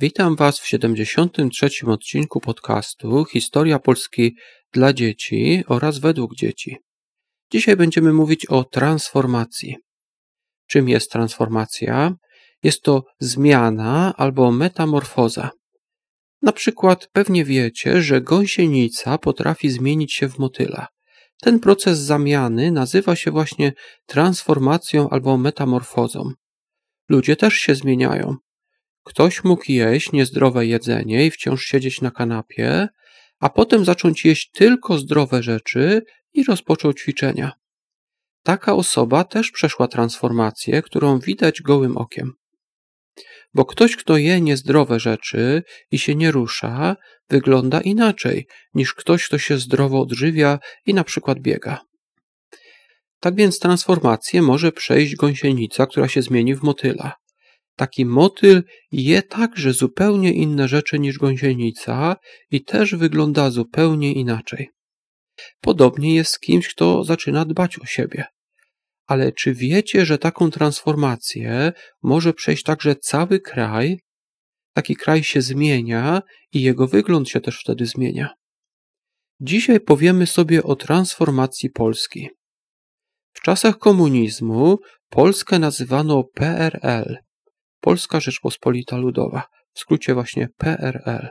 Witam Was w 73. odcinku podcastu Historia Polski dla dzieci oraz według dzieci. Dzisiaj będziemy mówić o transformacji. Czym jest transformacja? Jest to zmiana albo metamorfoza. Na przykład pewnie wiecie, że gąsienica potrafi zmienić się w motyla. Ten proces zamiany nazywa się właśnie transformacją albo metamorfozą. Ludzie też się zmieniają. Ktoś mógł jeść niezdrowe jedzenie i wciąż siedzieć na kanapie, a potem zacząć jeść tylko zdrowe rzeczy i rozpoczął ćwiczenia. Taka osoba też przeszła transformację, którą widać gołym okiem. Bo ktoś, kto je niezdrowe rzeczy i się nie rusza, wygląda inaczej niż ktoś, kto się zdrowo odżywia i na przykład biega. Tak więc transformację może przejść gąsienica, która się zmieni w motyla. Taki motyl je także zupełnie inne rzeczy niż gąsienica i też wygląda zupełnie inaczej. Podobnie jest z kimś, kto zaczyna dbać o siebie. Ale czy wiecie, że taką transformację może przejść także cały kraj? Taki kraj się zmienia i jego wygląd się też wtedy zmienia. Dzisiaj powiemy sobie o transformacji Polski. W czasach komunizmu Polskę nazywano PRL, Polska Rzeczpospolita Ludowa, w skrócie właśnie PRL.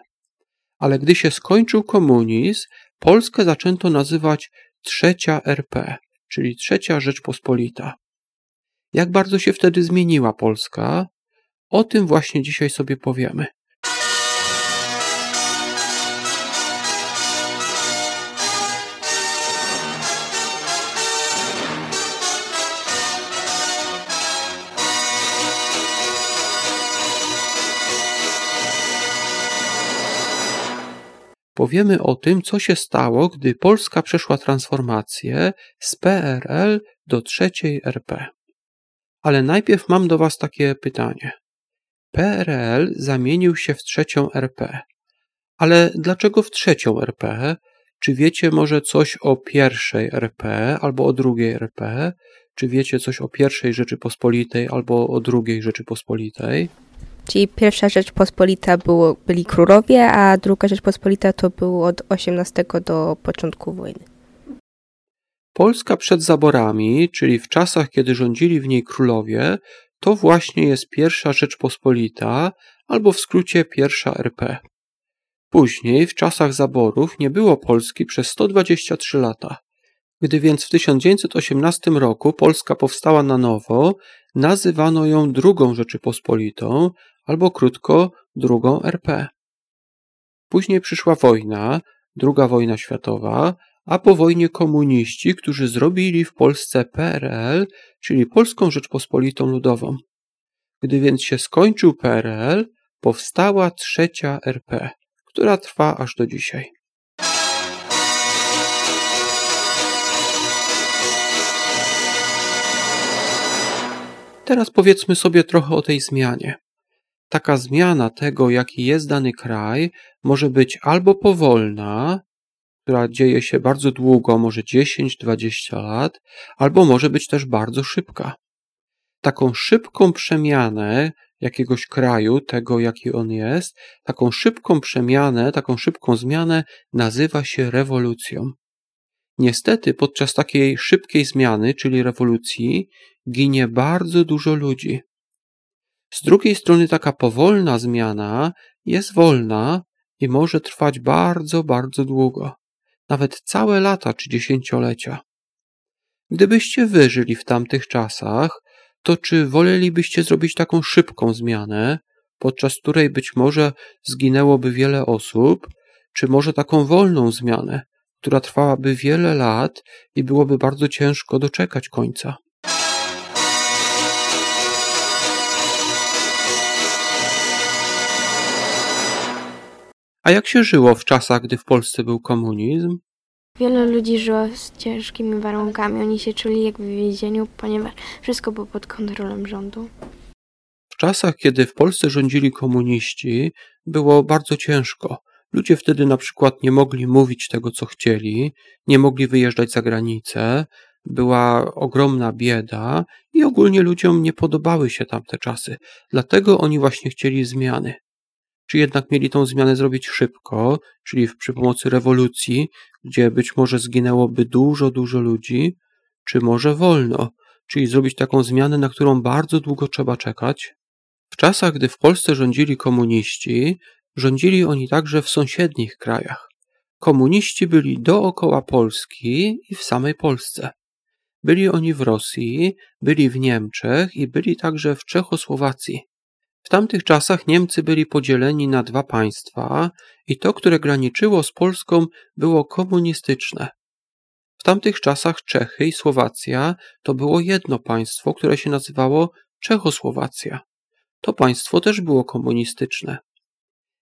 Ale gdy się skończył komunizm, Polskę zaczęto nazywać Trzecia RP, czyli Trzecia Rzeczpospolita. Jak bardzo się wtedy zmieniła Polska? O tym właśnie dzisiaj sobie powiemy. Powiemy o tym, co się stało, gdy Polska przeszła transformację z PRL do trzeciej RP. Ale najpierw mam do Was takie pytanie. PRL zamienił się w trzecią RP. Ale dlaczego w trzecią RP? Czy wiecie może coś o pierwszej RP albo o drugiej RP? Czy wiecie coś o pierwszej Rzeczypospolitej albo o drugiej Rzeczypospolitej? Czyli pierwsza Rzeczpospolita było, byli królowie, a druga Rzeczpospolita to było od XVIII do początku wojny. Polska przed zaborami, czyli w czasach, kiedy rządzili w niej królowie, to właśnie jest pierwsza Rzeczpospolita, albo w skrócie pierwsza RP. Później, w czasach zaborów, nie było Polski przez 123 lata. Gdy więc w 1918 roku Polska powstała na nowo, nazywano ją drugą Rzeczypospolitą, albo krótko drugą RP. Później przyszła wojna, druga wojna światowa, a po wojnie komuniści, którzy zrobili w Polsce PRL, czyli Polską Rzeczpospolitą Ludową. Gdy więc się skończył PRL, powstała trzecia RP, która trwa aż do dzisiaj. Teraz powiedzmy sobie trochę o tej zmianie. Taka zmiana tego, jaki jest dany kraj, może być albo powolna, która dzieje się bardzo długo, może 10-20 lat, albo może być też bardzo szybka. Taką szybką przemianę jakiegoś kraju, tego jaki on jest, taką szybką przemianę, taką szybką zmianę nazywa się rewolucją. Niestety podczas takiej szybkiej zmiany, czyli rewolucji, ginie bardzo dużo ludzi. Z drugiej strony taka powolna zmiana jest wolna i może trwać bardzo, bardzo długo, nawet całe lata czy dziesięciolecia. Gdybyście wyżyli w tamtych czasach, to czy wolelibyście zrobić taką szybką zmianę, podczas której być może zginęłoby wiele osób, czy może taką wolną zmianę, która trwałaby wiele lat i byłoby bardzo ciężko doczekać końca? A jak się żyło w czasach, gdy w Polsce był komunizm? Wiele ludzi żyło z ciężkimi warunkami. Oni się czuli jak w więzieniu, ponieważ wszystko było pod kontrolą rządu. W czasach, kiedy w Polsce rządzili komuniści, było bardzo ciężko. Ludzie wtedy na przykład nie mogli mówić tego, co chcieli, nie mogli wyjeżdżać za granicę, była ogromna bieda i ogólnie ludziom nie podobały się tamte czasy. Dlatego oni właśnie chcieli zmiany. Czy jednak mieli tą zmianę zrobić szybko, czyli przy pomocy rewolucji, gdzie być może zginęłoby dużo, dużo ludzi, czy może wolno, czyli zrobić taką zmianę, na którą bardzo długo trzeba czekać? W czasach, gdy w Polsce rządzili komuniści, rządzili oni także w sąsiednich krajach. Komuniści byli dookoła Polski i w samej Polsce. Byli oni w Rosji, byli w Niemczech i byli także w Czechosłowacji. W tamtych czasach Niemcy byli podzieleni na dwa państwa i to, które graniczyło z Polską, było komunistyczne. W tamtych czasach Czechy i Słowacja to było jedno państwo, które się nazywało Czechosłowacja. To państwo też było komunistyczne.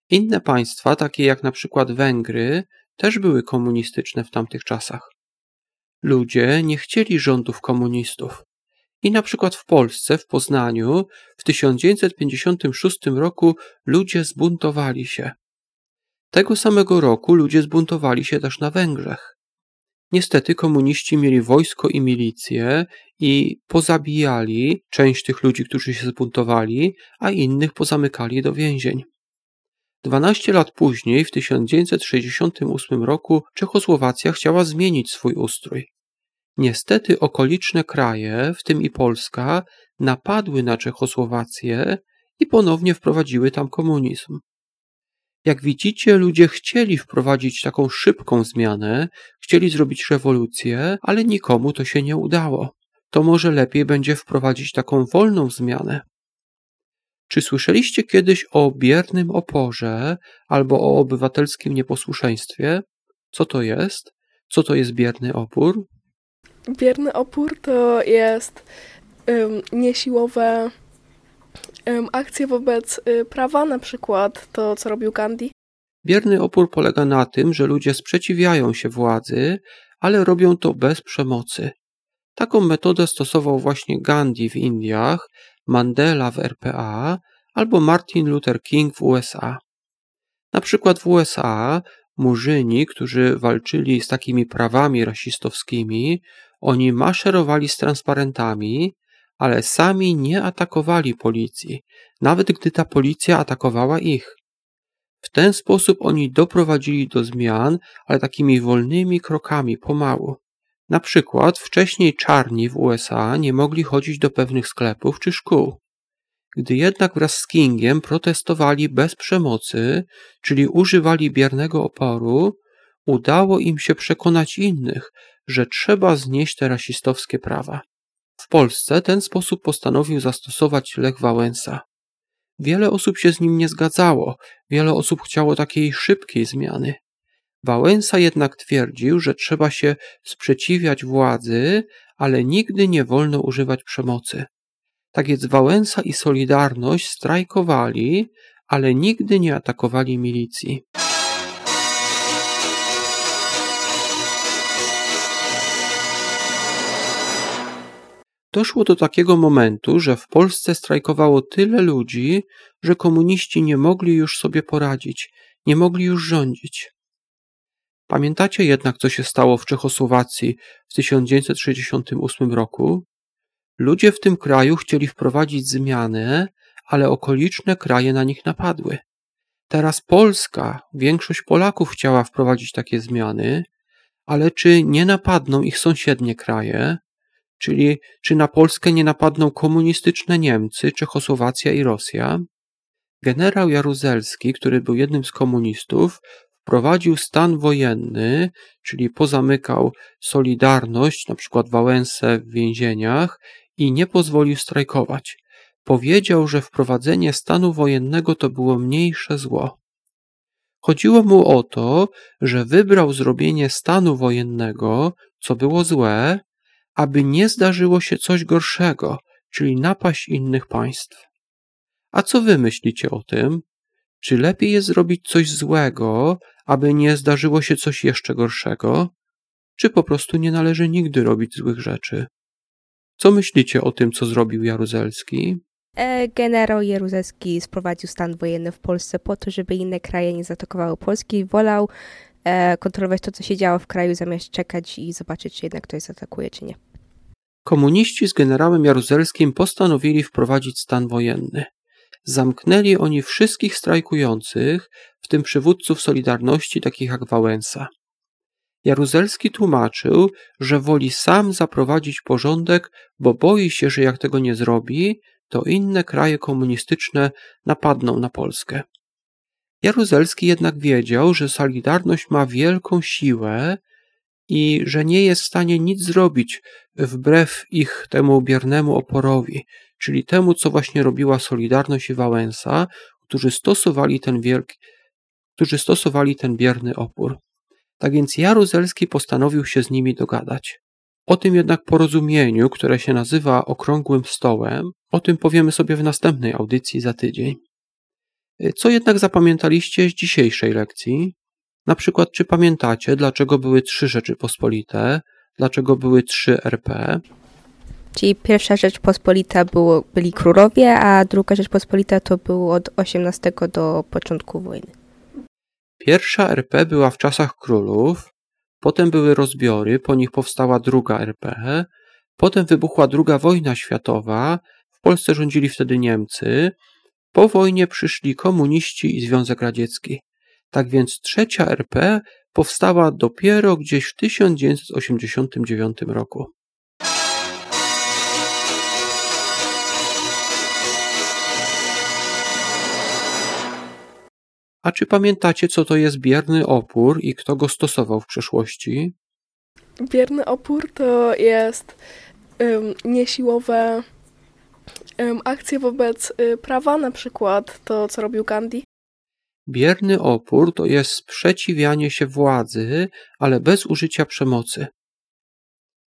Inne państwa, takie jak na przykład Węgry, też były komunistyczne w tamtych czasach. Ludzie nie chcieli rządów komunistów. I na przykład w Polsce, w Poznaniu, w 1956 roku ludzie zbuntowali się. Tego samego roku ludzie zbuntowali się też na Węgrzech. Niestety komuniści mieli wojsko i milicję i pozabijali część tych ludzi, którzy się zbuntowali, a innych pozamykali do więzień. 12 lat później, w 1968 roku, Czechosłowacja chciała zmienić swój ustrój. Niestety okoliczne kraje, w tym i Polska, napadły na Czechosłowację i ponownie wprowadziły tam komunizm. Jak widzicie, ludzie chcieli wprowadzić taką szybką zmianę, chcieli zrobić rewolucję, ale nikomu to się nie udało. To może lepiej będzie wprowadzić taką wolną zmianę. Czy słyszeliście kiedyś o biernym oporze albo o obywatelskim nieposłuszeństwie? Co to jest? Co to jest bierny opór? Bierny opór to jest um, niesiłowe um, akcje wobec y, prawa, na przykład to, co robił Gandhi. Bierny opór polega na tym, że ludzie sprzeciwiają się władzy, ale robią to bez przemocy. Taką metodę stosował właśnie Gandhi w Indiach, Mandela w RPA albo Martin Luther King w USA. Na przykład w USA murzyni, którzy walczyli z takimi prawami rasistowskimi, oni maszerowali z transparentami, ale sami nie atakowali policji, nawet gdy ta policja atakowała ich. W ten sposób oni doprowadzili do zmian, ale takimi wolnymi krokami, pomału. Na przykład wcześniej czarni w USA nie mogli chodzić do pewnych sklepów czy szkół. Gdy jednak wraz z Kingiem protestowali bez przemocy, czyli używali biernego oporu, udało im się przekonać innych, że trzeba znieść te rasistowskie prawa. W Polsce ten sposób postanowił zastosować Lech Wałęsa. Wiele osób się z nim nie zgadzało, wiele osób chciało takiej szybkiej zmiany. Wałęsa jednak twierdził, że trzeba się sprzeciwiać władzy, ale nigdy nie wolno używać przemocy. Tak więc Wałęsa i Solidarność strajkowali, ale nigdy nie atakowali milicji. Doszło do takiego momentu, że w Polsce strajkowało tyle ludzi, że komuniści nie mogli już sobie poradzić, nie mogli już rządzić. Pamiętacie jednak, co się stało w Czechosłowacji w 1968 roku? Ludzie w tym kraju chcieli wprowadzić zmiany, ale okoliczne kraje na nich napadły. Teraz Polska, większość Polaków chciała wprowadzić takie zmiany, ale czy nie napadną ich sąsiednie kraje? Czyli czy na Polskę nie napadną komunistyczne Niemcy, Czechosłowacja i Rosja? Generał Jaruzelski, który był jednym z komunistów, wprowadził stan wojenny, czyli pozamykał Solidarność, na przykład Wałęsę w więzieniach i nie pozwolił strajkować. Powiedział, że wprowadzenie stanu wojennego to było mniejsze zło. Chodziło mu o to, że wybrał zrobienie stanu wojennego, co było złe, aby nie zdarzyło się coś gorszego, czyli napaść innych państw. A co wy myślicie o tym? Czy lepiej jest zrobić coś złego, aby nie zdarzyło się coś jeszcze gorszego? Czy po prostu nie należy nigdy robić złych rzeczy? Co myślicie o tym, co zrobił Jaruzelski? E, generał Jaruzelski sprowadził stan wojenny w Polsce po to, żeby inne kraje nie zaatakowały Polski i wolał e, kontrolować to, co się działo w kraju, zamiast czekać i zobaczyć, czy jednak ktoś zaatakuje, czy nie. Komuniści z generałem Jaruzelskim postanowili wprowadzić stan wojenny. zamknęli oni wszystkich strajkujących, w tym przywódców Solidarności takich jak Wałęsa. Jaruzelski tłumaczył, że woli sam zaprowadzić porządek, bo boi się, że jak tego nie zrobi, to inne kraje komunistyczne napadną na Polskę. Jaruzelski jednak wiedział, że Solidarność ma wielką siłę i że nie jest w stanie nic zrobić wbrew ich temu biernemu oporowi, czyli temu, co właśnie robiła Solidarność i Wałęsa, którzy stosowali ten wielki, którzy stosowali ten bierny opór. Tak więc Jaruzelski postanowił się z nimi dogadać. O tym jednak porozumieniu, które się nazywa Okrągłym Stołem, o tym powiemy sobie w następnej audycji za tydzień. Co jednak zapamiętaliście z dzisiejszej lekcji? Na przykład, czy pamiętacie, dlaczego były trzy Rzeczypospolite, dlaczego były trzy RP? Czyli pierwsza Rzeczpospolita było, byli królowie, a druga Rzeczpospolita to było od XVIII do początku wojny. Pierwsza RP była w czasach królów, potem były rozbiory, po nich powstała druga RP, potem wybuchła druga wojna światowa, w Polsce rządzili wtedy Niemcy, po wojnie przyszli komuniści i Związek Radziecki. Tak więc trzecia RP powstała dopiero gdzieś w 1989 roku. A czy pamiętacie, co to jest bierny opór i kto go stosował w przeszłości? Bierny opór to jest um, niesiłowe um, akcje wobec y, prawa, na przykład to, co robił Gandhi. Bierny opór to jest sprzeciwianie się władzy, ale bez użycia przemocy.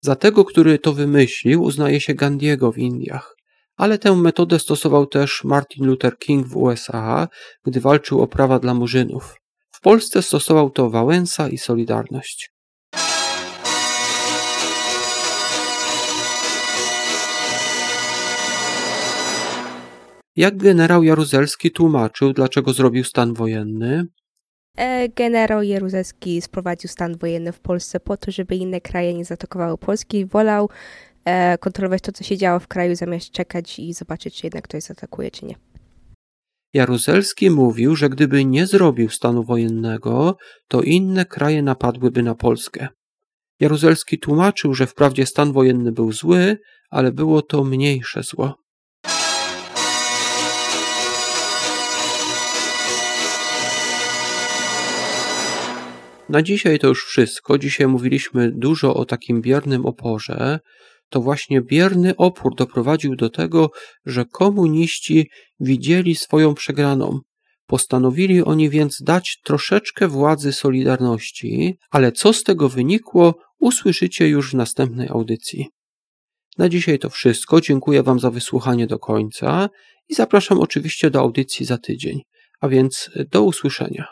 Za tego, który to wymyślił, uznaje się Gandiego w Indiach. Ale tę metodę stosował też Martin Luther King w USA, gdy walczył o prawa dla murzynów. W Polsce stosował to Wałęsa i Solidarność. Jak generał Jaruzelski tłumaczył, dlaczego zrobił stan wojenny? E, generał Jaruzelski sprowadził stan wojenny w Polsce po to, żeby inne kraje nie zaatakowały Polski i wolał kontrolować to, co się działo w kraju, zamiast czekać i zobaczyć, czy jednak ktoś zaatakuje, czy nie. Jaruzelski mówił, że gdyby nie zrobił stanu wojennego, to inne kraje napadłyby na Polskę. Jaruzelski tłumaczył, że wprawdzie stan wojenny był zły, ale było to mniejsze zło. Na dzisiaj to już wszystko. Dzisiaj mówiliśmy dużo o takim biernym oporze. To właśnie bierny opór doprowadził do tego, że komuniści widzieli swoją przegraną. Postanowili oni więc dać troszeczkę władzy Solidarności, ale co z tego wynikło, usłyszycie już w następnej audycji. Na dzisiaj to wszystko. Dziękuję Wam za wysłuchanie do końca i zapraszam oczywiście do audycji za tydzień. A więc do usłyszenia.